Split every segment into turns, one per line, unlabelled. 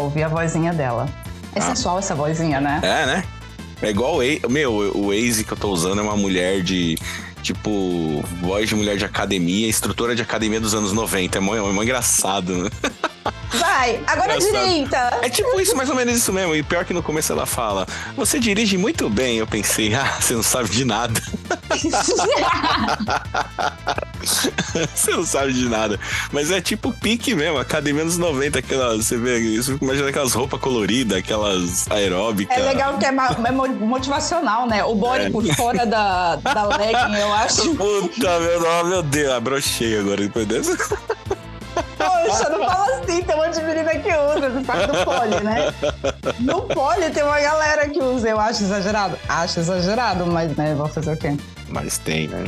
ouvir a vozinha dela. É ah. sensual essa vozinha, né?
É, né? É igual o Meu, o Waze que eu tô usando é uma mulher de. Tipo, voz de mulher de academia, estrutura de academia dos anos 90. É muito, é muito engraçado, né?
Vai, agora direita.
É tipo isso, mais ou menos isso mesmo. E pior que no começo ela fala: Você dirige muito bem. Eu pensei, ah, você não sabe de nada. você não sabe de nada. Mas é tipo pique mesmo, academia dos 90, aquelas. Você vê isso, imagina aquelas roupas coloridas, aquelas aeróbicas.
É legal que é, é motivacional, né? O body é. por fora da, da legging, eu acho.
Puta, meu, meu Deus, abrochei agora depois dessa.
Poxa, não fala assim, tem um monte de menina que usa, você parte do pole, né? No pole tem uma galera que usa, eu acho exagerado. Acho exagerado, mas né, vou fazer o quê?
Mas tem, né?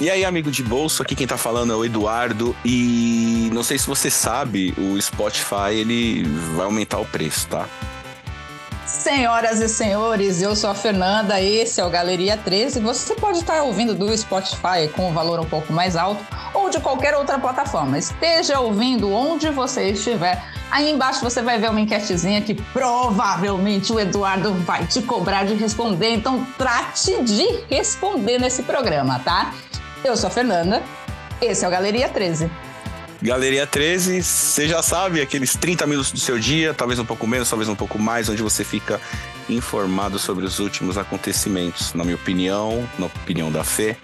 E aí, amigo de bolso, aqui quem tá falando é o Eduardo e não sei se você sabe, o Spotify ele vai aumentar o preço, tá?
Senhoras e senhores, eu sou a Fernanda, esse é o Galeria 13. Você pode estar ouvindo do Spotify com um valor um pouco mais alto ou de qualquer outra plataforma. Esteja ouvindo onde você estiver. Aí embaixo você vai ver uma enquetezinha que provavelmente o Eduardo vai te cobrar de responder. Então trate de responder nesse programa, tá? Eu sou a Fernanda, esse é o Galeria 13.
Galeria 13, você já sabe, aqueles 30 minutos do seu dia, talvez um pouco menos, talvez um pouco mais, onde você fica informado sobre os últimos acontecimentos. Na minha opinião, na opinião da fé.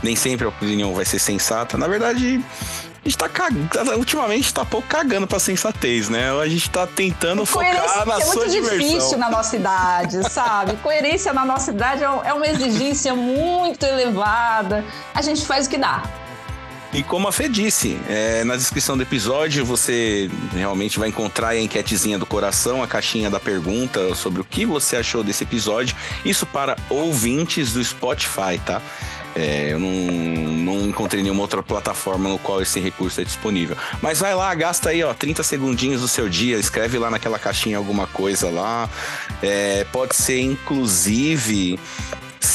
Nem sempre a opinião vai ser sensata. Na verdade, a gente tá cagando, ultimamente tá pouco cagando pra sensatez, né? A gente tá tentando focar na
é
sua
diversão.
É
muito difícil na nossa idade, sabe? Coerência na nossa idade é, é uma exigência muito elevada. A gente faz o que dá.
E como a Fê disse, é, na descrição do episódio você realmente vai encontrar a enquetezinha do coração, a caixinha da pergunta sobre o que você achou desse episódio. Isso para ouvintes do Spotify, tá? É, eu não, não encontrei nenhuma outra plataforma no qual esse recurso é disponível. Mas vai lá, gasta aí, ó, 30 segundinhos do seu dia, escreve lá naquela caixinha alguma coisa lá. É, pode ser, inclusive,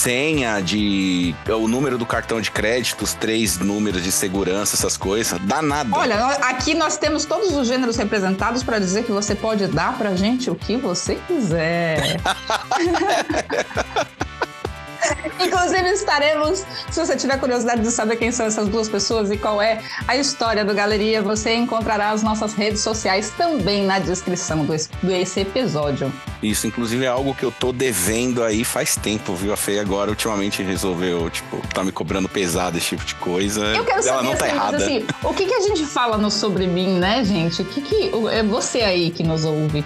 senha, de o número do cartão de crédito, os três números de segurança, essas coisas. Dá nada.
Olha, aqui nós temos todos os gêneros representados para dizer que você pode dar pra gente o que você quiser. Inclusive, estaremos. Se você tiver curiosidade de saber quem são essas duas pessoas e qual é a história do Galeria, você encontrará as nossas redes sociais também na descrição do, desse episódio.
Isso, inclusive, é algo que eu tô devendo aí faz tempo, viu? A Fei agora ultimamente resolveu, tipo, tá me cobrando pesado esse tipo de coisa.
Eu quero saber, Ela não tá assim, errada. Assim, o que, que a gente fala no Sobre Mim, né, gente? O que, que. É você aí que nos ouve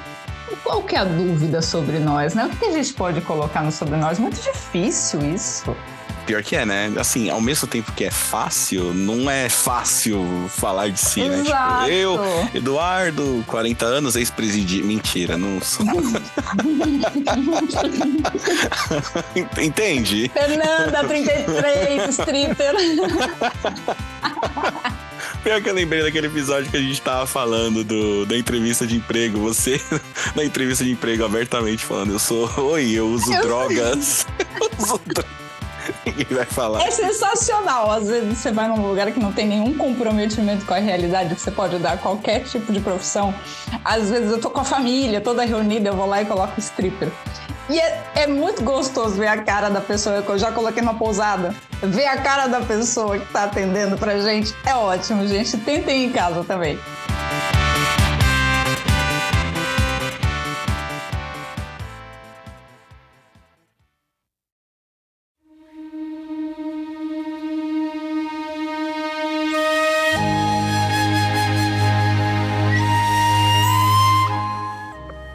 qual que é a dúvida sobre nós, né? O que a gente pode colocar no sobre nós? Muito difícil isso.
Pior que é, né? Assim, ao mesmo tempo que é fácil, não é fácil falar de si,
Exato.
né? Tipo, eu, Eduardo, 40 anos, ex-presidente. Mentira, não sou. Entende?
Fernanda, 33, stripper.
Pior que eu lembrei daquele episódio que a gente tava falando do, da entrevista de emprego. Você, na entrevista de emprego, abertamente falando: Eu sou. Oi, eu uso eu drogas. eu uso drogas. Ninguém vai falar.
É sensacional. Às vezes você vai num lugar que não tem nenhum comprometimento com a realidade, que você pode dar qualquer tipo de profissão. Às vezes eu tô com a família toda reunida, eu vou lá e coloco stripper. E é, é, muito gostoso ver a cara da pessoa, que eu já coloquei numa pousada. Ver a cara da pessoa que tá atendendo pra gente é ótimo, gente. Tentem em casa também.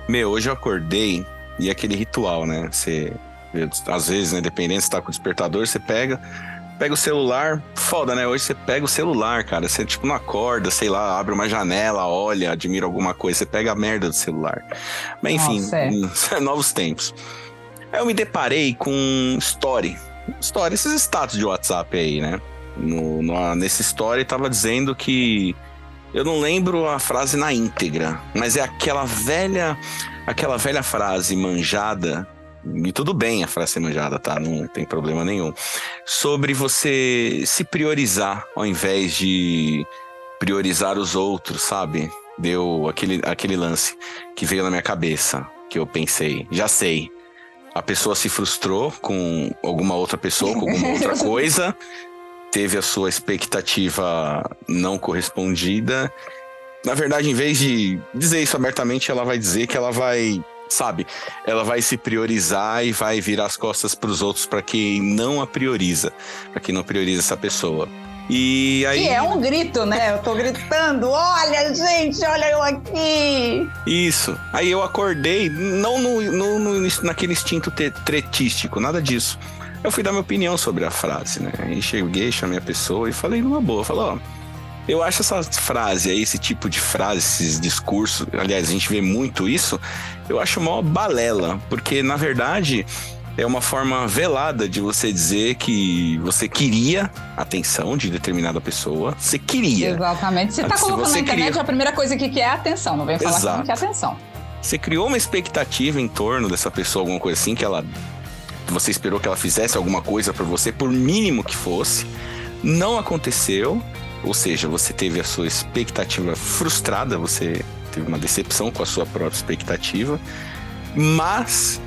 Meu, hoje eu acordei e aquele ritual, né? Você, às vezes, né, dependendo se tá com o despertador, você pega, pega o celular, foda, né? Hoje você pega o celular, cara. Você, tipo, não acorda, sei lá, abre uma janela, olha, admira alguma coisa, você pega a merda do celular. Mas, enfim, Nossa, é. novos tempos. Aí eu me deparei com story. Story, esses status de WhatsApp aí, né? No, no, nesse story tava dizendo que. Eu não lembro a frase na íntegra, mas é aquela velha aquela velha frase manjada, e tudo bem a frase ser manjada, tá? Não tem problema nenhum. sobre você se priorizar ao invés de priorizar os outros, sabe? Deu aquele, aquele lance que veio na minha cabeça, que eu pensei, já sei. A pessoa se frustrou com alguma outra pessoa, com alguma outra coisa, teve a sua expectativa não correspondida. Na verdade, em vez de dizer isso abertamente, ela vai dizer que ela vai sabe? Ela vai se priorizar e vai virar as costas para os outros para quem não a prioriza, para quem não prioriza essa pessoa. E aí.
E é um grito, né? Eu tô gritando: olha, gente, olha eu aqui!
Isso. Aí eu acordei, não no, no, no naquele instinto tretístico, nada disso. Eu fui dar minha opinião sobre a frase, né? Aí cheguei, chamei a pessoa e falei numa boa: falou, ó eu acho essa frase aí, esse tipo de frase, esses discursos, aliás, a gente vê muito isso, eu acho uma balela, porque na verdade é uma forma velada de você dizer que você queria atenção de determinada pessoa. Você queria.
Exatamente. Você está colocando na internet, queria... a primeira coisa que quer é atenção, não vem falar Exato. que não quer atenção.
Você criou uma expectativa em torno dessa pessoa, alguma coisa assim, que ela. Você esperou que ela fizesse alguma coisa para você, por mínimo que fosse. Não aconteceu. Ou seja, você teve a sua expectativa frustrada, você teve uma decepção com a sua própria expectativa, mas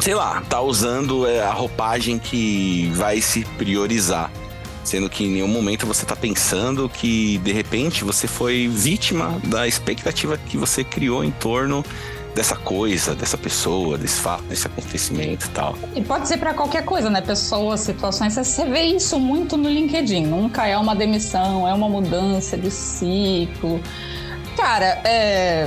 sei lá, tá usando é, a roupagem que vai se priorizar. Sendo que em nenhum momento você tá pensando que de repente você foi vítima da expectativa que você criou em torno dessa coisa, dessa pessoa, desse fato, desse acontecimento e tal.
E pode ser para qualquer coisa, né? Pessoas, situações. Você vê isso muito no LinkedIn. Nunca é uma demissão, é uma mudança de ciclo. Cara, é...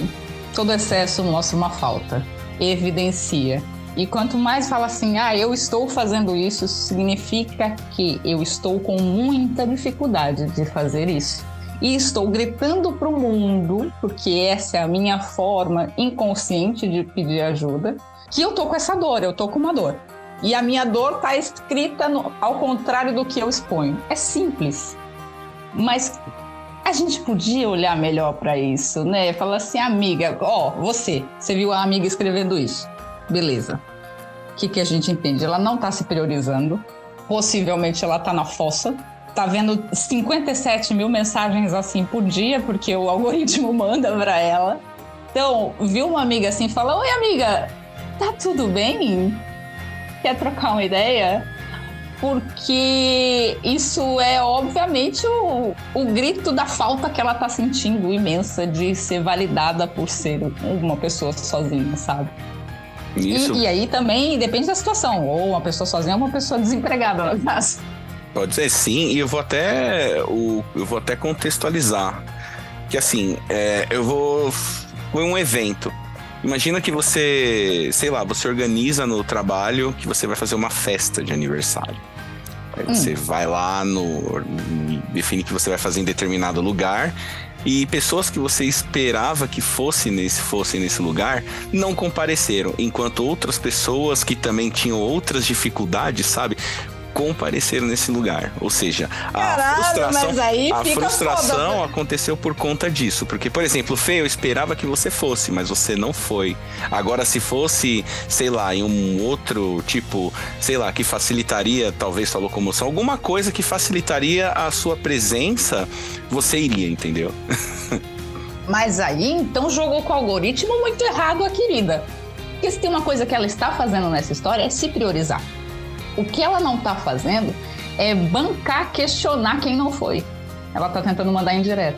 todo excesso mostra uma falta. Evidencia. E quanto mais fala assim, ah, eu estou fazendo isso, significa que eu estou com muita dificuldade de fazer isso e estou gritando para o mundo, porque essa é a minha forma inconsciente de pedir ajuda, que eu tô com essa dor, eu tô com uma dor. E a minha dor está escrita no, ao contrário do que eu exponho. É simples. Mas a gente podia olhar melhor para isso, né? Falar assim, amiga, ó, você, você viu a amiga escrevendo isso. Beleza. O que, que a gente entende? Ela não está se priorizando. Possivelmente ela está na fossa tá vendo 57 mil mensagens assim por dia, porque o algoritmo manda para ela. Então, viu uma amiga assim, fala: Oi, amiga, tá tudo bem? Quer trocar uma ideia? Porque isso é, obviamente, o, o grito da falta que ela tá sentindo imensa de ser validada por ser uma pessoa sozinha, sabe? E, e aí também depende da situação, ou uma pessoa sozinha ou uma pessoa desempregada, no caso.
Pode ser sim, e eu vou até eu vou até contextualizar que assim é, eu vou foi um evento. Imagina que você, sei lá, você organiza no trabalho que você vai fazer uma festa de aniversário. Aí hum. você vai lá no define que você vai fazer em determinado lugar e pessoas que você esperava que fosse nesse, fossem nesse lugar não compareceram, enquanto outras pessoas que também tinham outras dificuldades, sabe? Compareceram nesse lugar. Ou seja, a Caralho, frustração, a frustração foda, aconteceu por conta disso. Porque, por exemplo, Fê, eu esperava que você fosse, mas você não foi. Agora, se fosse, sei lá, em um outro tipo, sei lá, que facilitaria talvez sua locomoção, alguma coisa que facilitaria a sua presença, você iria, entendeu?
Mas aí, então, jogou com o algoritmo muito errado a querida. Porque se tem uma coisa que ela está fazendo nessa história é se priorizar. O que ela não está fazendo é bancar, questionar quem não foi. Ela está tentando mandar indireta.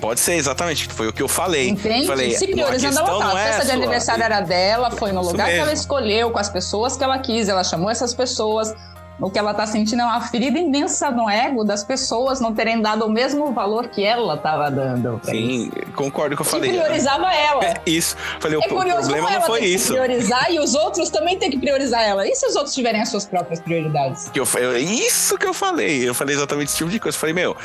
Pode ser exatamente, foi o que eu falei.
Entende?
Falei,
Se priorizando ela tá. A festa é de aniversário era dela, foi no lugar que ela escolheu, com as pessoas que ela quis, ela chamou essas pessoas, o que ela está sentindo é uma ferida imensa no ego das pessoas não terem dado o mesmo valor que ela estava dando.
Sim, isso. concordo com o que eu falei.
Que priorizava ela.
É isso. Falei, é o problema não foi isso.
priorizar e os outros também têm que priorizar ela. E se os outros tiverem as suas próprias prioridades?
Que eu, eu, isso que eu falei. Eu falei exatamente esse tipo de coisa. Eu falei, meu,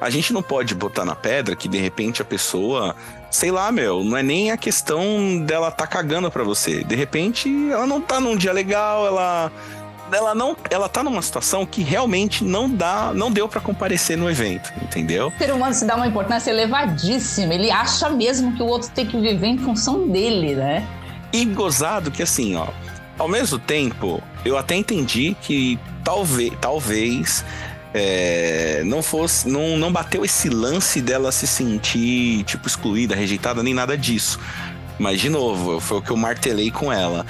a gente não pode botar na pedra que de repente a pessoa, sei lá, meu, não é nem a questão dela tá cagando para você. De repente ela não tá num dia legal, ela ela não, ela tá numa situação que realmente não dá, não deu para comparecer no evento, entendeu?
O ser humano se dá uma importância elevadíssima, ele acha mesmo que o outro tem que viver em função dele, né?
E gozado que assim, ó, ao mesmo tempo, eu até entendi que talvez, talvez é, não fosse, não, não bateu esse lance dela se sentir tipo excluída, rejeitada, nem nada disso. Mas de novo, foi o que eu martelei com ela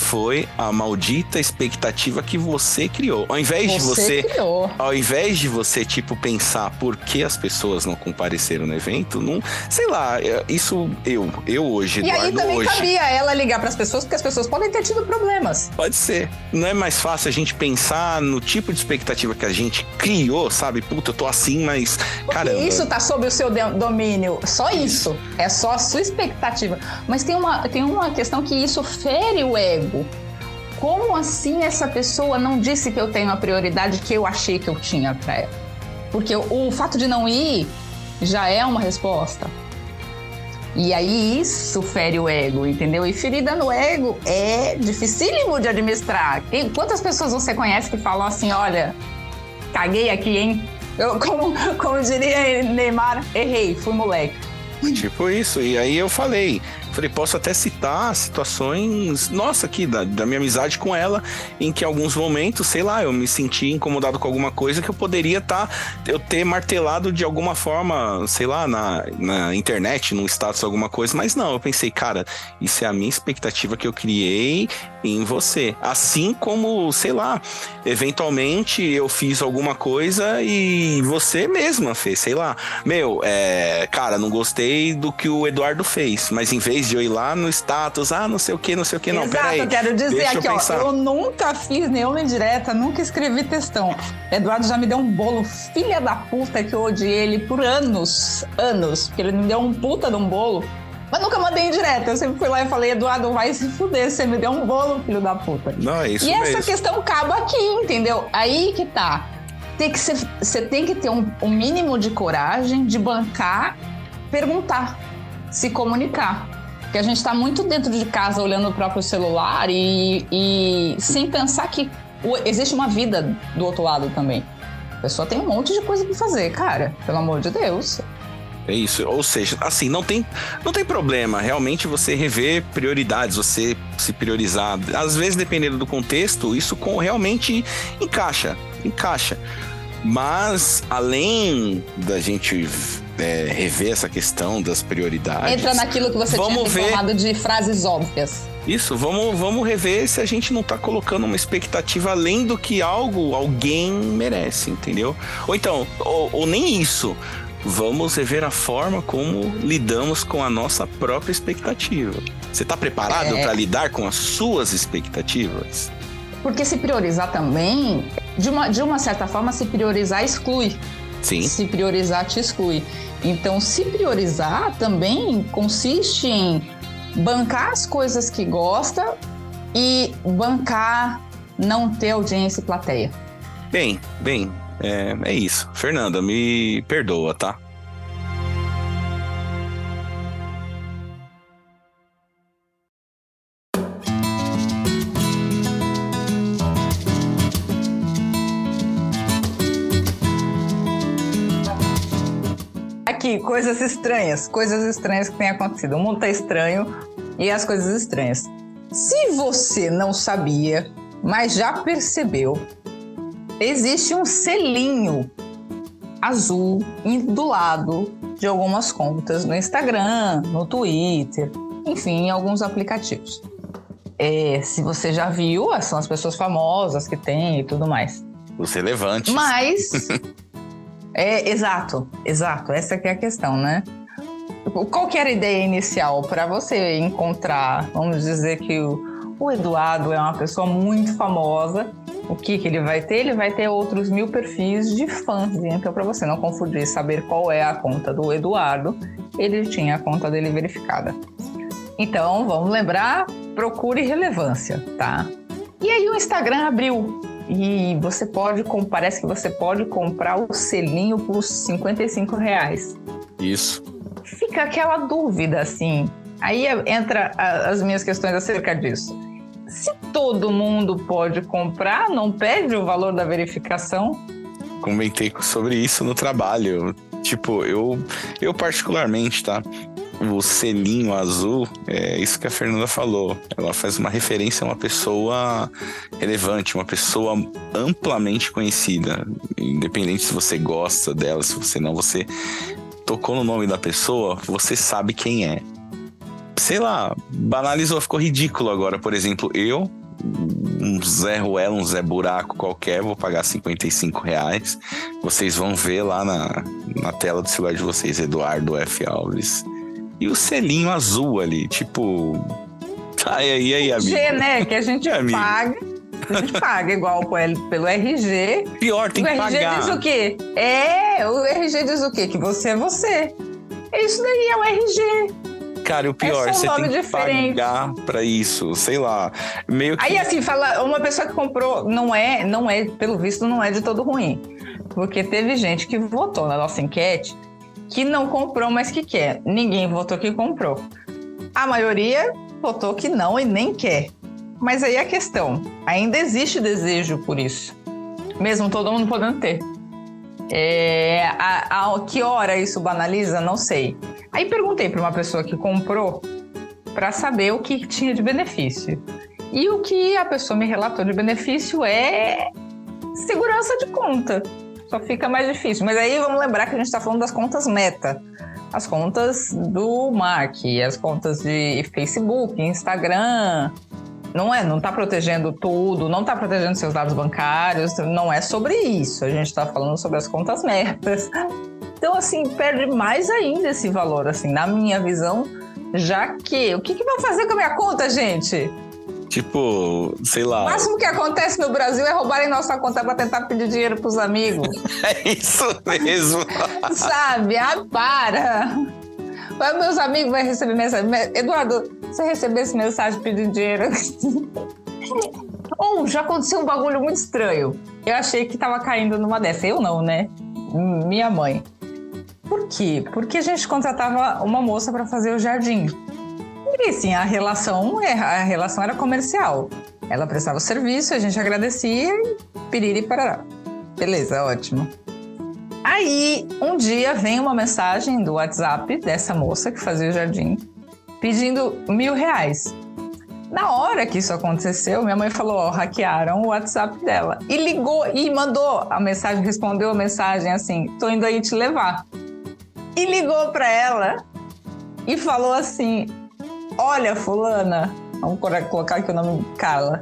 foi a maldita expectativa que você criou. Ao invés você de você, criou. ao invés de você tipo pensar por que as pessoas não compareceram no evento, não, sei lá, é, isso eu, eu hoje,
E
Eduardo,
aí também
hoje,
cabia ela ligar para as pessoas, porque as pessoas podem ter tido problemas.
Pode ser. Não é mais fácil a gente pensar no tipo de expectativa que a gente criou, sabe? Puta, eu tô assim, mas cara,
isso tá sob o seu domínio. Só isso. É só a sua expectativa. Mas tem uma, tem uma questão que isso fere o ego Como assim essa pessoa não disse que eu tenho a prioridade que eu achei que eu tinha para ela? Porque o, fato de não ir já é uma resposta. E aí isso fere o ego, entendeu? E ferida no ego é dificílimo de administrar. Quantas pessoas você conhece que falam assim, olha, caguei aqui, hein? Eu, como, como diria Neymar, errei, fui moleque.
Tipo isso. E aí eu falei, Falei, posso até citar situações, nossa, aqui, da, da minha amizade com ela, em que alguns momentos, sei lá, eu me senti incomodado com alguma coisa que eu poderia estar, tá, eu ter martelado de alguma forma, sei lá, na, na internet, num status, alguma coisa, mas não, eu pensei, cara, isso é a minha expectativa que eu criei em você. Assim como, sei lá, eventualmente eu fiz alguma coisa e você mesma fez, sei lá. Meu, é, cara, não gostei do que o Eduardo fez, mas em vez vez de eu ir lá no status, ah, não sei o que, não sei o que, não,
Exato,
peraí.
eu quero dizer aqui, eu ó, eu nunca fiz nenhuma indireta, nunca escrevi textão. Eduardo já me deu um bolo, filha da puta, que eu odiei ele por anos, anos, porque ele me deu um puta de um bolo. Mas nunca mandei indireta. Eu sempre fui lá e falei, Eduardo, vai se fuder, você me deu um bolo, filho da puta.
Não, é isso
E
mesmo.
essa questão acaba aqui, entendeu? Aí que tá. Tem que ser, você tem que ter um, um mínimo de coragem de bancar, perguntar, se comunicar. Porque a gente está muito dentro de casa olhando o próprio celular e, e sem pensar que existe uma vida do outro lado também. A pessoa tem um monte de coisa para fazer, cara. Pelo amor de Deus.
É isso, ou seja, assim, não tem, não tem problema realmente você rever prioridades, você se priorizar. Às vezes, dependendo do contexto, isso com, realmente encaixa, encaixa. Mas, além da gente é, rever essa questão das prioridades.
Entra naquilo que você
vamos
tinha reclamado de frases óbvias.
Isso, vamos, vamos rever se a gente não tá colocando uma expectativa além do que algo, alguém merece, entendeu? Ou então, ou, ou nem isso. Vamos rever a forma como lidamos com a nossa própria expectativa. Você está preparado é. para lidar com as suas expectativas?
Porque se priorizar também, de uma, de uma certa forma, se priorizar exclui.
Sim.
Se priorizar te exclui. Então, se priorizar também consiste em bancar as coisas que gosta e bancar não ter audiência e plateia.
Bem, bem, é, é isso. Fernanda, me perdoa, tá?
Coisas estranhas, coisas estranhas que têm acontecido. O mundo tá estranho e as coisas estranhas. Se você não sabia, mas já percebeu, existe um selinho azul do lado de algumas contas no Instagram, no Twitter, enfim, em alguns aplicativos. É, se você já viu, são as pessoas famosas que tem e tudo mais.
Os relevantes.
Mas É, exato, exato. Essa é a questão, né? Qual que era a ideia inicial para você encontrar? Vamos dizer que o, o, Eduardo é uma pessoa muito famosa. O que, que ele vai ter? Ele vai ter outros mil perfis de fãs. Então, para você não confundir, saber qual é a conta do Eduardo, ele tinha a conta dele verificada. Então, vamos lembrar, procure relevância, tá? E aí o Instagram abriu e você pode, parece que você pode comprar o selinho por 55 reais.
Isso.
Fica aquela dúvida, assim. Aí entra as minhas questões acerca disso. Se todo mundo pode comprar, não pede o valor da verificação?
Comentei sobre isso no trabalho. Tipo, eu, eu particularmente, tá? O selinho azul, é isso que a Fernanda falou. Ela faz uma referência a uma pessoa relevante, uma pessoa amplamente conhecida. Independente se você gosta dela, se você não, você tocou no nome da pessoa, você sabe quem é. Sei lá, banalizou, ficou ridículo agora. Por exemplo, eu um Zé Ruela, um Zé Buraco qualquer, vou pagar 55 reais. Vocês vão ver lá na, na tela do celular de vocês, Eduardo F. Alves. E o selinho azul ali, tipo. Ai, aí, aí, amigo.
G, né? Que a gente paga. A gente paga igual pelo RG.
Pior, tem que pagar. O
RG diz o quê? É, o RG diz o quê? Que você é você. Isso daí é o RG.
Cara, o pior, é você tem que diferente. pagar pra isso, sei lá. Meio que...
Aí, assim, fala, uma pessoa que comprou, não é, não é, pelo visto, não é de todo ruim. Porque teve gente que votou na nossa enquete que não comprou, mas que quer. Ninguém votou que comprou. A maioria votou que não e nem quer. Mas aí a questão, ainda existe desejo por isso. Mesmo todo mundo podendo ter. É, a, a, que hora isso banaliza? Não sei. Aí perguntei para uma pessoa que comprou para saber o que tinha de benefício. E o que a pessoa me relatou de benefício é segurança de conta. Só fica mais difícil. Mas aí vamos lembrar que a gente está falando das contas meta. As contas do Mark, as contas de Facebook, Instagram. Não é, não está protegendo tudo, não está protegendo seus dados bancários, não é sobre isso. A gente está falando sobre as contas metas. Então, assim, perde mais ainda esse valor, assim, na minha visão, já que o que, que vão fazer com a minha conta, gente?
Tipo, sei lá.
O máximo que acontece no Brasil é roubarem nossa conta para tentar pedir dinheiro pros amigos.
é isso mesmo.
Sabe? Ah, para. Meus amigos vão receber mensagem. Eduardo, você recebesse mensagem pedindo dinheiro? Ou já aconteceu um bagulho muito estranho. Eu achei que tava caindo numa dessa. Eu não, né? Minha mãe. Por quê? Porque a gente contratava uma moça para fazer o jardim. E sim, a relação, é, a relação era comercial. Ela prestava o serviço, a gente agradecia e piriri parará. Beleza, ótimo. Aí, um dia vem uma mensagem do WhatsApp dessa moça que fazia o jardim pedindo mil reais. Na hora que isso aconteceu, minha mãe falou: ó, hackearam o WhatsApp dela. E ligou e mandou a mensagem, respondeu a mensagem assim: tô indo aí te levar e ligou para ela e falou assim: Olha, Fulana, vamos colocar aqui o nome Carla.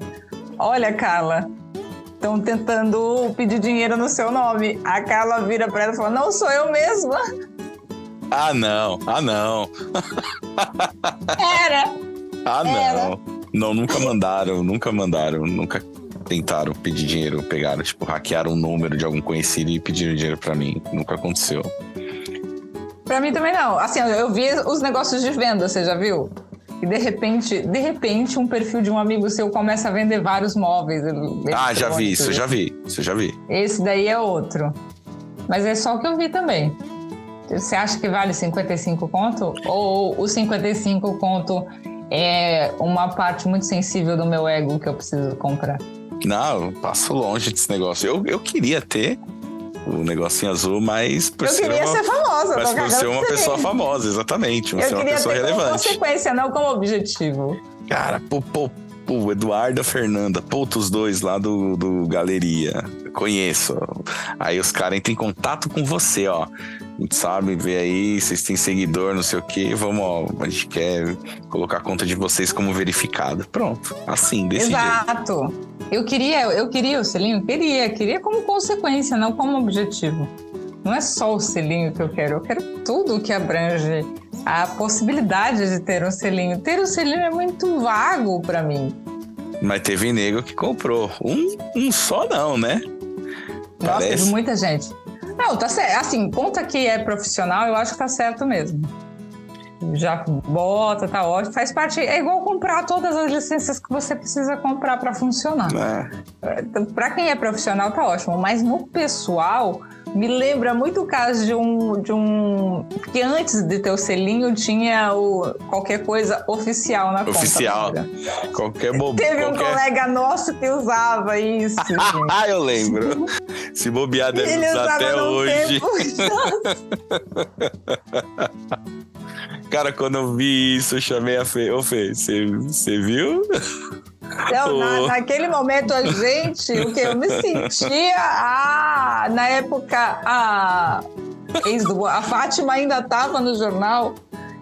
Olha, Carla, estão tentando pedir dinheiro no seu nome. A Carla vira para ela e fala: Não sou eu mesma.
Ah, não, ah, não.
Era.
Ah, não. Era. Não, nunca mandaram, nunca mandaram, nunca tentaram pedir dinheiro, pegaram, tipo, hackearam um número de algum conhecido e pediram dinheiro para mim. Nunca aconteceu.
Pra mim também não. Assim, eu vi os negócios de venda, você já viu? E de repente, de repente, um perfil de um amigo seu começa a vender vários móveis.
Ah, já vi isso, já vi. Isso já vi.
Esse daí é outro. Mas é só o que eu vi também. Você acha que vale 55 conto? Ou o 55 conto é uma parte muito sensível do meu ego que eu preciso comprar?
Não, eu passo longe desse negócio. Eu, eu queria ter, o negocinho azul, mas
por eu ser queria uma, ser famosa,
mas por ser uma pessoa famosa, exatamente,
eu
ser uma pessoa
ter
relevante.
Como consequência, não como objetivo.
Cara, pô, pô, pô, Eduardo e Fernanda, puta, os dois lá do, do Galeria, conheço. Aí os caras entram em contato com você, ó. Sabe, vê aí, vocês têm seguidor, não sei o quê, vamos, ó, a gente quer colocar a conta de vocês como verificada. Pronto, assim, desse
Exato. jeito. Exato. Eu queria, eu queria o selinho, queria, queria como consequência, não como objetivo. Não é só o selinho que eu quero, eu quero tudo que abrange a possibilidade de ter um selinho. Ter um selinho é muito vago para mim.
Mas teve nego que comprou. Um, um só não, né?
Nossa, Parece. teve muita gente. Não, tá certo. Assim, conta que é profissional, eu acho que tá certo mesmo. Já bota, tá ótimo. Faz parte. É igual comprar todas as licenças que você precisa comprar para funcionar. É. Para quem é profissional, tá ótimo. Mas no pessoal, me lembra muito o caso de um, de um. que antes de ter o selinho tinha o, qualquer coisa oficial na
oficial.
conta.
Oficial. Qualquer bobagem.
Teve
qualquer...
um colega nosso que usava isso.
ah, eu lembro. Se bobear, deve usar até hoje. Cara, quando eu vi isso, eu chamei a Fê. Ô, Fê, você viu?
Não, na, naquele momento a gente, o que eu me sentia, ah, na época a a Fátima ainda estava no jornal.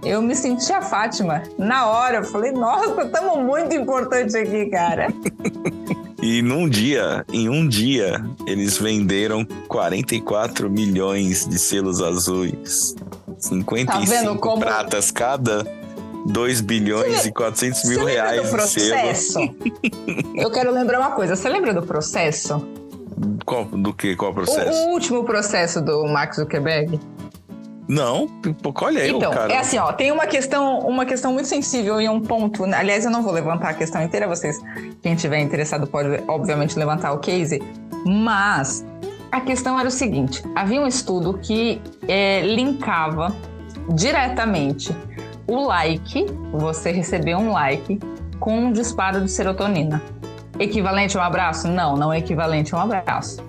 Eu me senti a Fátima. Na hora, eu falei, nossa, estamos muito importantes aqui, cara.
E num dia, em um dia, eles venderam 44 milhões de selos azuis. 55 tá pratas cada. 2 bilhões você, e 400 mil reais
do processo? Eu quero lembrar uma coisa. Você lembra do processo?
Qual, do que? Qual processo?
O, o último processo do Max Zuckerberg?
Não, olha aí,
então,
cara.
É assim, ó, tem uma questão, uma questão muito sensível e um ponto. Aliás, eu não vou levantar a questão inteira, vocês, quem tiver interessado, pode, obviamente, levantar o case. Mas a questão era o seguinte: havia um estudo que é, linkava diretamente o like, você receber um like, com um disparo de serotonina. Equivalente a um abraço? Não, não é equivalente a um abraço.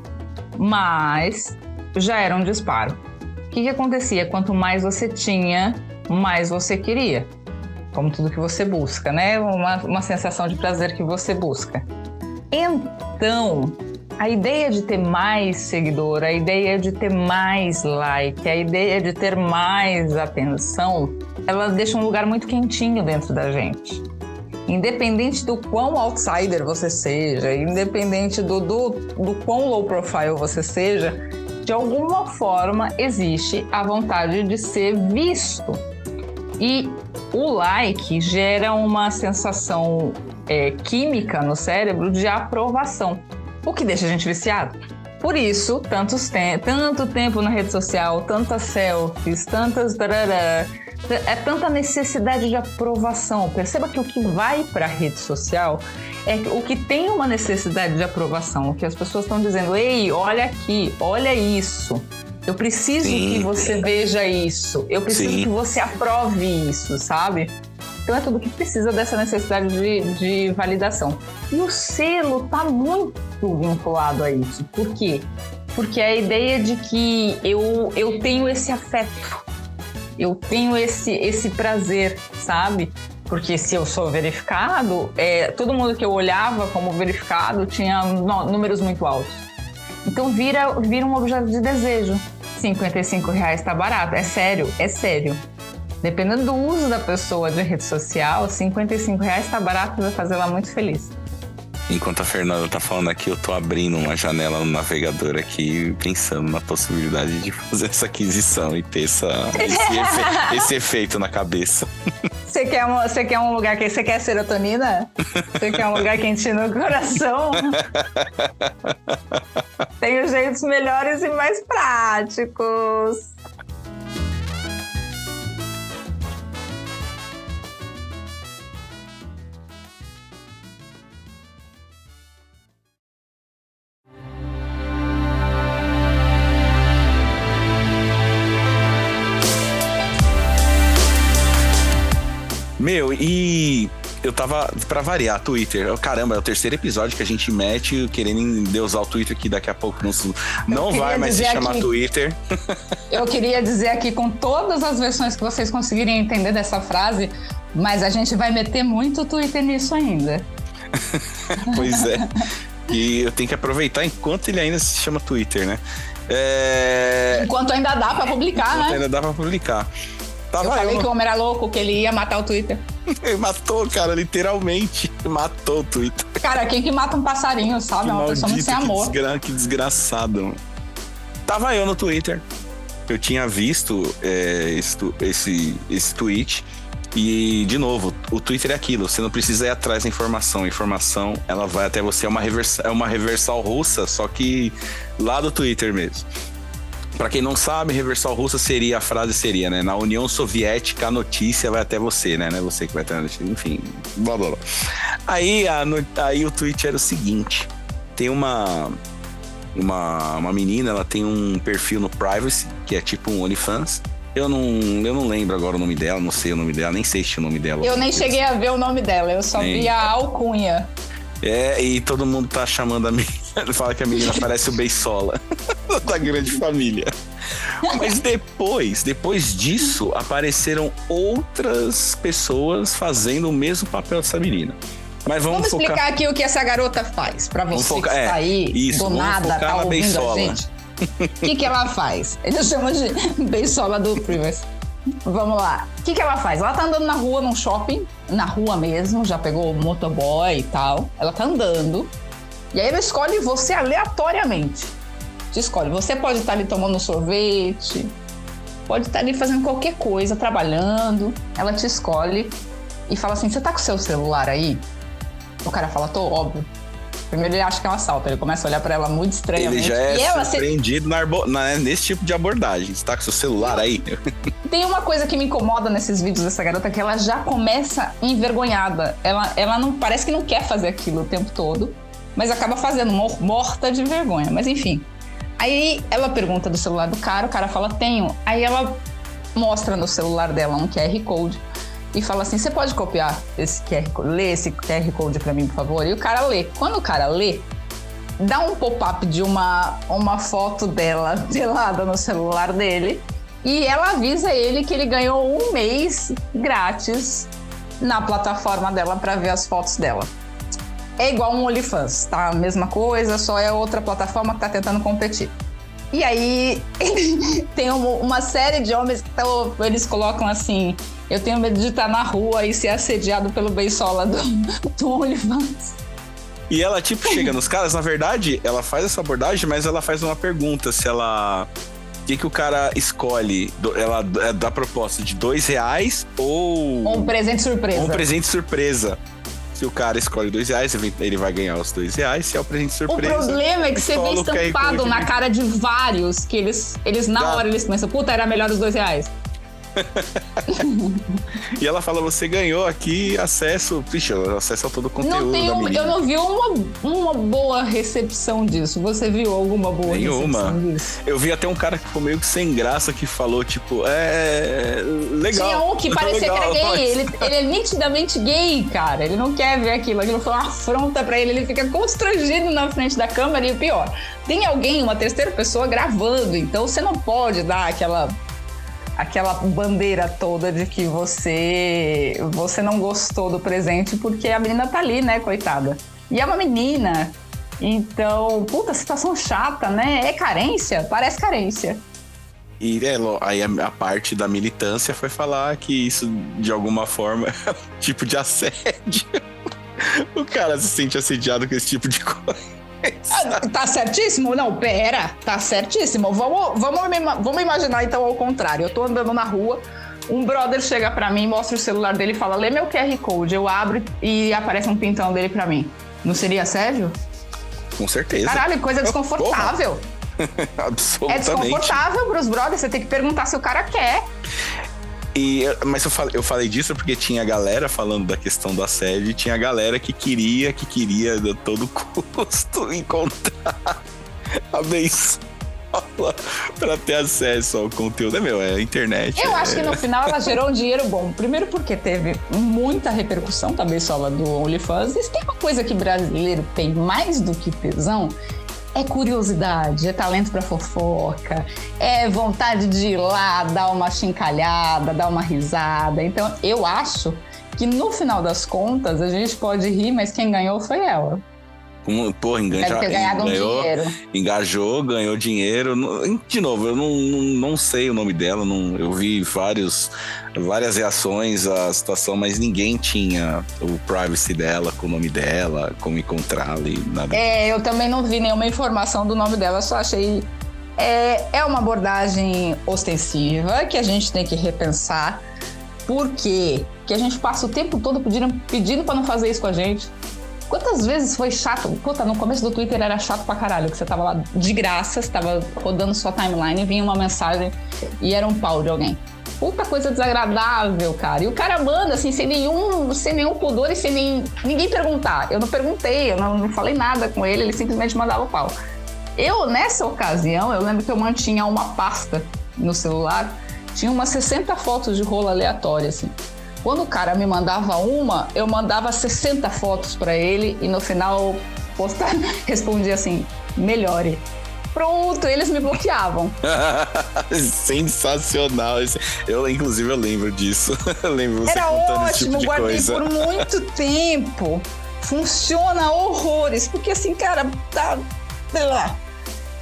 Mas já era um disparo. O que, que acontecia? Quanto mais você tinha, mais você queria. Como tudo que você busca, né? Uma, uma sensação de prazer que você busca. Então, a ideia de ter mais seguidor, a ideia de ter mais like, a ideia de ter mais atenção, ela deixa um lugar muito quentinho dentro da gente. Independente do quão outsider você seja, independente do, do, do quão low profile você seja, de alguma forma existe a vontade de ser visto. E o like gera uma sensação é, química no cérebro de aprovação, o que deixa a gente viciado. Por isso, tantos te tanto tempo na rede social, tantas selfies, tantas. É tanta necessidade de aprovação. Perceba que o que vai para a rede social é o que tem uma necessidade de aprovação, o que as pessoas estão dizendo, ei, olha aqui, olha isso. Eu preciso Sim. que você veja isso. Eu preciso Sim. que você aprove isso, sabe? Então é tudo que precisa dessa necessidade de, de validação. E o selo está muito vinculado a isso. Por quê? Porque a ideia de que eu, eu tenho esse afeto, eu tenho esse, esse prazer, sabe? Porque se eu sou verificado, é, todo mundo que eu olhava como verificado tinha números muito altos. Então vira, vira um objeto de desejo. 55 reais tá barato. É sério, é sério. Dependendo do uso da pessoa de rede social, 55 reais tá barato vai fazer ela muito feliz.
Enquanto a Fernanda tá falando aqui, eu tô abrindo uma janela no navegador aqui, pensando na possibilidade de fazer essa aquisição e ter essa, esse, efe, esse efeito na cabeça.
Você quer, um, você quer um lugar que você quer serotonina? Você quer um lugar quentinho no coração? Tem os jeitos melhores e mais práticos.
Meu, e eu tava, pra variar, Twitter. Caramba, é o terceiro episódio que a gente mete querendo endeusar o Twitter, que daqui a pouco não, não vai mais se chamar aqui, Twitter.
Eu queria dizer aqui, com todas as versões que vocês conseguirem entender dessa frase, mas a gente vai meter muito Twitter nisso ainda.
pois é. E eu tenho que aproveitar enquanto ele ainda se chama Twitter, né? É...
Enquanto ainda dá para publicar, enquanto
né? Ainda dá para publicar.
Tava eu falei eu... que o homem era louco, que ele ia matar o Twitter.
ele matou, cara, literalmente. Matou o Twitter.
Cara, quem que mata um passarinho, sabe? Que é uma maldito, pessoa muito sem amor.
Que, desgra... que desgraçado, mano. Tava eu no Twitter. Eu tinha visto é, esse, esse, esse tweet. E, de novo, o Twitter é aquilo, você não precisa ir atrás da informação. A informação, ela vai até você, é uma, reversa, é uma reversal russa, só que lá do Twitter mesmo. Para quem não sabe, reversal russa seria a frase seria, né? Na União Soviética a notícia vai até você, né? Não é você que vai ter a notícia, enfim, blá blá blá. Aí, a, aí o tweet era o seguinte: tem uma uma, uma menina, ela tem um perfil no Privacy, que é tipo um OnlyFans. Eu não, eu não lembro agora o nome dela, não sei o nome dela, nem sei se é o nome dela.
Eu nem cheguei a ver o nome dela, eu só nem. vi a alcunha.
É, e todo mundo tá chamando a menina. Fala que a menina parece o Beisola da grande família. Mas depois, depois disso, apareceram outras pessoas fazendo o mesmo papel dessa menina. Mas vamos,
vamos
focar...
explicar aqui o que essa garota faz, para você focar... que está aí é, isso, do nada, tá ouvindo beisola. a gente. O que, que ela faz? Eles chamam de beisola do Privacy. Vamos lá. O que, que ela faz? Ela tá andando na rua, num shopping, na rua mesmo, já pegou o motoboy e tal. Ela tá andando. E aí ela escolhe você aleatoriamente. Te escolhe. Você pode estar ali tomando sorvete, pode estar ali fazendo qualquer coisa, trabalhando. Ela te escolhe e fala assim: Você tá com seu celular aí? O cara fala: Tô, óbvio. Primeiro ele acha que é um assalto, ele começa a olhar para ela muito estranhamente.
Ele já é e surpreendido na, na, nesse tipo de abordagem. Você tá com seu celular aí?
Tem uma coisa que me incomoda nesses vídeos dessa garota, que ela já começa envergonhada. Ela, ela não parece que não quer fazer aquilo o tempo todo, mas acaba fazendo, morta de vergonha. Mas enfim. Aí ela pergunta do celular do cara, o cara fala, tenho. Aí ela mostra no celular dela um QR Code e fala assim: você pode copiar esse QR Code, lê esse QR Code para mim, por favor? E o cara lê. Quando o cara lê, dá um pop-up de uma, uma foto dela pelada no celular dele e ela avisa ele que ele ganhou um mês grátis na plataforma dela para ver as fotos dela. É igual um OnlyFans, tá? Mesma coisa, só é outra plataforma que tá tentando competir. E aí tem uma série de homens que tão, eles colocam assim: eu tenho medo de estar na rua e ser assediado pelo beisola do, do OnlyFans.
E ela, tipo, chega nos caras, na verdade, ela faz essa abordagem, mas ela faz uma pergunta se ela. O que, que o cara escolhe? Ela é dá proposta de dois reais ou.
Um presente surpresa.
Um presente surpresa. Se o cara escolhe dois reais, ele vai ganhar os dois reais. Se é o presente surpresa.
O problema é que você vê estampado na cara de vários que eles, eles na hora eles pensam, puta, era melhor os dois reais.
e ela fala: você ganhou aqui acesso, pixa, acesso a todo o conteúdo.
Não
tenho,
eu não vi uma, uma boa recepção disso. Você viu alguma boa Nenhuma. recepção disso?
Eu vi até um cara que ficou meio que sem graça que falou, tipo, é. Legal.
Tinha um que parecia legal, que era gay. Ele, ele é nitidamente gay, cara. Ele não quer ver aquilo. Aquilo foi uma afronta pra ele. Ele fica constrangido na frente da câmera e o pior. Tem alguém, uma terceira pessoa gravando, então você não pode dar aquela aquela bandeira toda de que você você não gostou do presente porque a menina tá ali, né, coitada. E é uma menina. Então, puta, situação chata, né? É carência? Parece carência.
E é, aí a, parte da militância foi falar que isso, de alguma forma, é um tipo de assédio. o cara se sente assediado com esse tipo de coisa.
Ah, tá certíssimo? Não, pera, tá certíssimo. Vamos, vamos, vamos imaginar então ao contrário. Eu tô andando na rua, um brother chega para mim, mostra o celular dele e fala: lê meu QR Code. Eu abro e aparece um pintão dele para mim. Não seria sério?
Com certeza.
Caralho, coisa desconfortável.
Absolutamente. É
desconfortável pros brothers, você tem que perguntar se o cara quer.
E, mas eu falei, eu falei disso porque tinha galera falando da questão da sede, tinha galera que queria, que queria a todo custo encontrar a benção para ter acesso ao conteúdo. É meu, é a internet.
Eu
é...
acho que no final ela gerou um dinheiro bom. Primeiro porque teve muita repercussão da bençola do OnlyFans. E se tem uma coisa que brasileiro tem mais do que tesão, é curiosidade, é talento para fofoca, é vontade de ir lá, dar uma chincalhada, dar uma risada. Então, eu acho que no final das contas a gente pode rir, mas quem ganhou foi ela.
Um, porra, engaja, ganhou, dinheiro. engajou, ganhou dinheiro. De novo, eu não, não, não sei o nome dela, não, eu vi vários, várias reações à situação, mas ninguém tinha o privacy dela, com o nome dela, como encontrá-la e nada.
É, eu também não vi nenhuma informação do nome dela, só achei. É, é uma abordagem ostensiva que a gente tem que repensar. Por quê? Que a gente passa o tempo todo pedindo, pedindo para não fazer isso com a gente. Quantas vezes foi chato? Puta, no começo do Twitter era chato pra caralho, que você tava lá de graça, você tava rodando sua timeline vinha uma mensagem e era um pau de alguém. Puta coisa desagradável, cara. E o cara manda, assim, sem nenhum, sem nenhum pudor e sem nem, ninguém perguntar. Eu não perguntei, eu não, não falei nada com ele, ele simplesmente mandava o pau. Eu, nessa ocasião, eu lembro que eu mantinha uma pasta no celular, tinha umas 60 fotos de rolo aleatória, assim. Quando o cara me mandava uma, eu mandava 60 fotos para ele e no final posta, respondia assim: melhore. Pronto, eles me bloqueavam.
Sensacional. Eu, inclusive, eu lembro disso. Eu lembro você
Era
ótimo,
esse tipo de guardei
coisa.
por muito tempo. Funciona horrores, porque assim, cara, tá. Sei lá.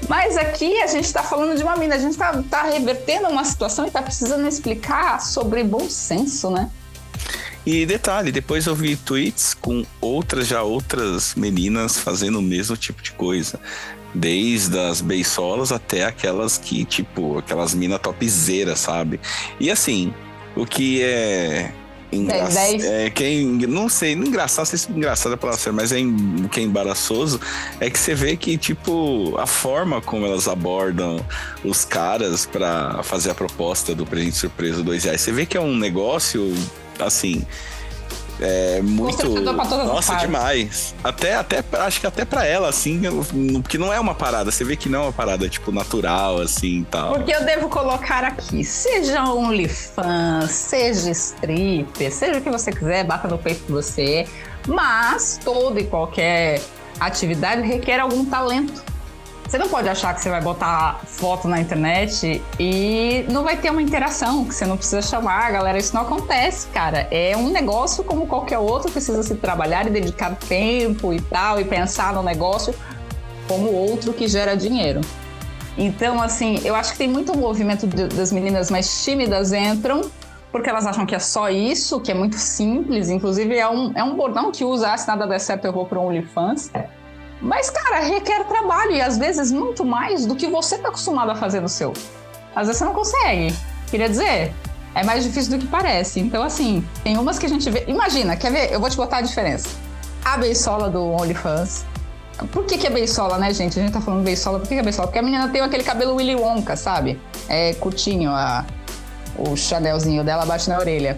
Mas aqui a gente está falando de uma mina, a gente está tá revertendo uma situação e está precisando explicar sobre bom senso, né?
E detalhe, depois eu vi tweets com outras, já outras meninas fazendo o mesmo tipo de coisa. Desde as beisolas até aquelas que, tipo, aquelas mina topzera, sabe? E assim, o que é Engra... 10. É, quem, não sei, não engraçado, não sei se engraçado é a palavra, mas é, o que é embaraçoso é que você vê que, tipo, a forma como elas abordam os caras para fazer a proposta do presente surpresa dois reais, você vê que é um negócio, assim, é muito. Nossa, demais. Até, até, acho que até pra ela, assim, que não é uma parada. Você vê que não é uma parada, tipo, natural, assim tal.
Porque eu devo colocar aqui: seja OnlyFans, seja stripper, seja o que você quiser, bata no peito de você. Mas toda e qualquer atividade requer algum talento. Você não pode achar que você vai botar foto na internet e não vai ter uma interação, que você não precisa chamar, galera. Isso não acontece, cara. É um negócio como qualquer outro, precisa se trabalhar e dedicar tempo e tal, e pensar no negócio como outro que gera dinheiro. Então, assim, eu acho que tem muito movimento de, das meninas mais tímidas entram porque elas acham que é só isso, que é muito simples. Inclusive, é um, é um bordão que usa, ah, se nada der certo, eu vou para um OnlyFans. Mas, cara, requer trabalho e às vezes muito mais do que você está acostumado a fazer no seu. Às vezes você não consegue. Queria dizer, é mais difícil do que parece. Então, assim, tem umas que a gente vê. Imagina, quer ver? Eu vou te botar a diferença. A beisola do OnlyFans. Por que, que é beisola, né, gente? A gente tá falando beisola, por que, que é beisola? Porque a menina tem aquele cabelo Willy Wonka, sabe? É curtinho, a, o chanelzinho dela bate na orelha.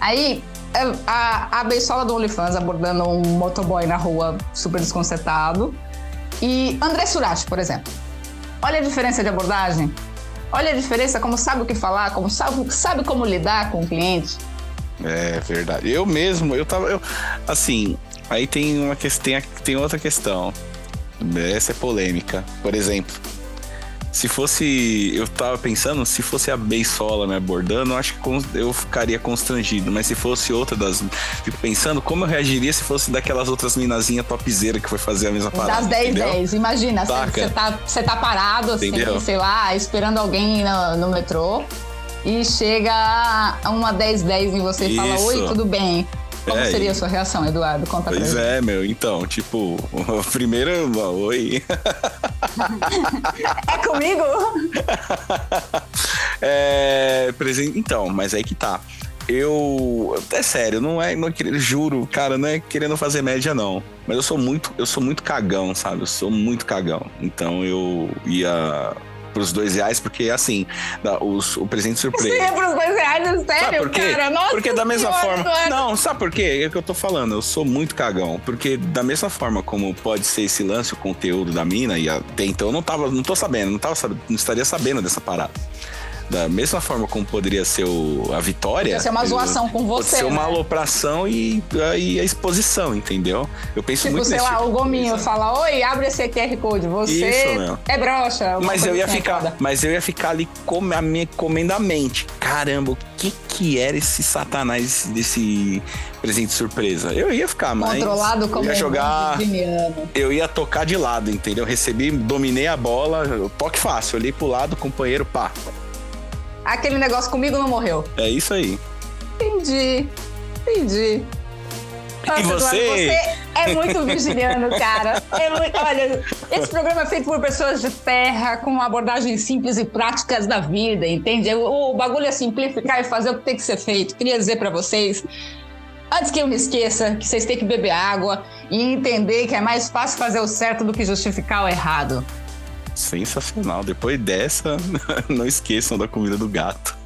Aí, a, a beisola do OnlyFans abordando um motoboy na rua super desconcertado. E André Surati, por exemplo. Olha a diferença de abordagem. Olha a diferença, como sabe o que falar, como sabe, sabe como lidar com o cliente.
É verdade. Eu mesmo, eu tava. Eu, assim, aí tem uma questão, tem outra questão. Essa é polêmica. Por exemplo, se fosse. Eu tava pensando, se fosse a Beisola me abordando, eu acho que eu ficaria constrangido. Mas se fosse outra das. Fico pensando como eu reagiria se fosse daquelas outras minazinhas topzera que foi fazer a mesma parada.
Das 10 10. Imagina, você tá, tá parado, assim, entendeu? sei lá, esperando alguém no, no metrô. E chega uma 10 10 em você e fala: Oi, tudo bem? Como é, seria a sua reação, Eduardo? Conta
pois pra é, meu. Então, tipo, primeiro, oi.
é comigo?
é, então, mas aí que tá. Eu. É sério, não é. Não, é juro, cara, não é querendo fazer média, não. Mas eu sou muito, eu sou muito cagão, sabe? Eu sou muito cagão. Então eu ia pros dois reais, porque assim, os, o presente surpresa. Sim,
pros dois reais, é sério, por cara? Nossa
porque da mesma senhora, forma. Não, sabe por quê? É o que eu tô falando, eu sou muito cagão. Porque da mesma forma como pode ser esse lance, o conteúdo da mina, e até então eu não tava, não tô sabendo, não, tava, não estaria sabendo dessa parada da mesma forma como poderia ser o, a vitória. Podia
ser uma zoação com você.
Pode ser né? uma alopração e, e, a exposição, entendeu? Eu penso tipo, muito
sei lá,
tipo
o gominho coisa. fala: Oi, abre esse QR Code. Você Isso, é broxa.
Mas eu ia assim, ficar, mas eu ia ficar ali com a minha comendo a mente. Caramba, o que que era esse satanás desse presente surpresa? Eu ia ficar mais.
Controlado como
eu ia jogar. eu ia tocar de lado, entendeu? Recebi, dominei a bola, toque fácil, olhei pro lado, companheiro, pá
aquele negócio comigo não morreu.
É isso aí.
Entendi. Entendi.
Nossa, e você?
você é muito virginiano, cara. É muito, olha, esse programa é feito por pessoas de terra, com abordagens simples e práticas da vida, entende? O, o bagulho é simplificar e fazer o que tem que ser feito. Queria dizer para vocês, antes que eu me esqueça, que vocês têm que beber água e entender que é mais fácil fazer o certo do que justificar o errado.
Sensacional. Depois dessa, não esqueçam da comida do gato.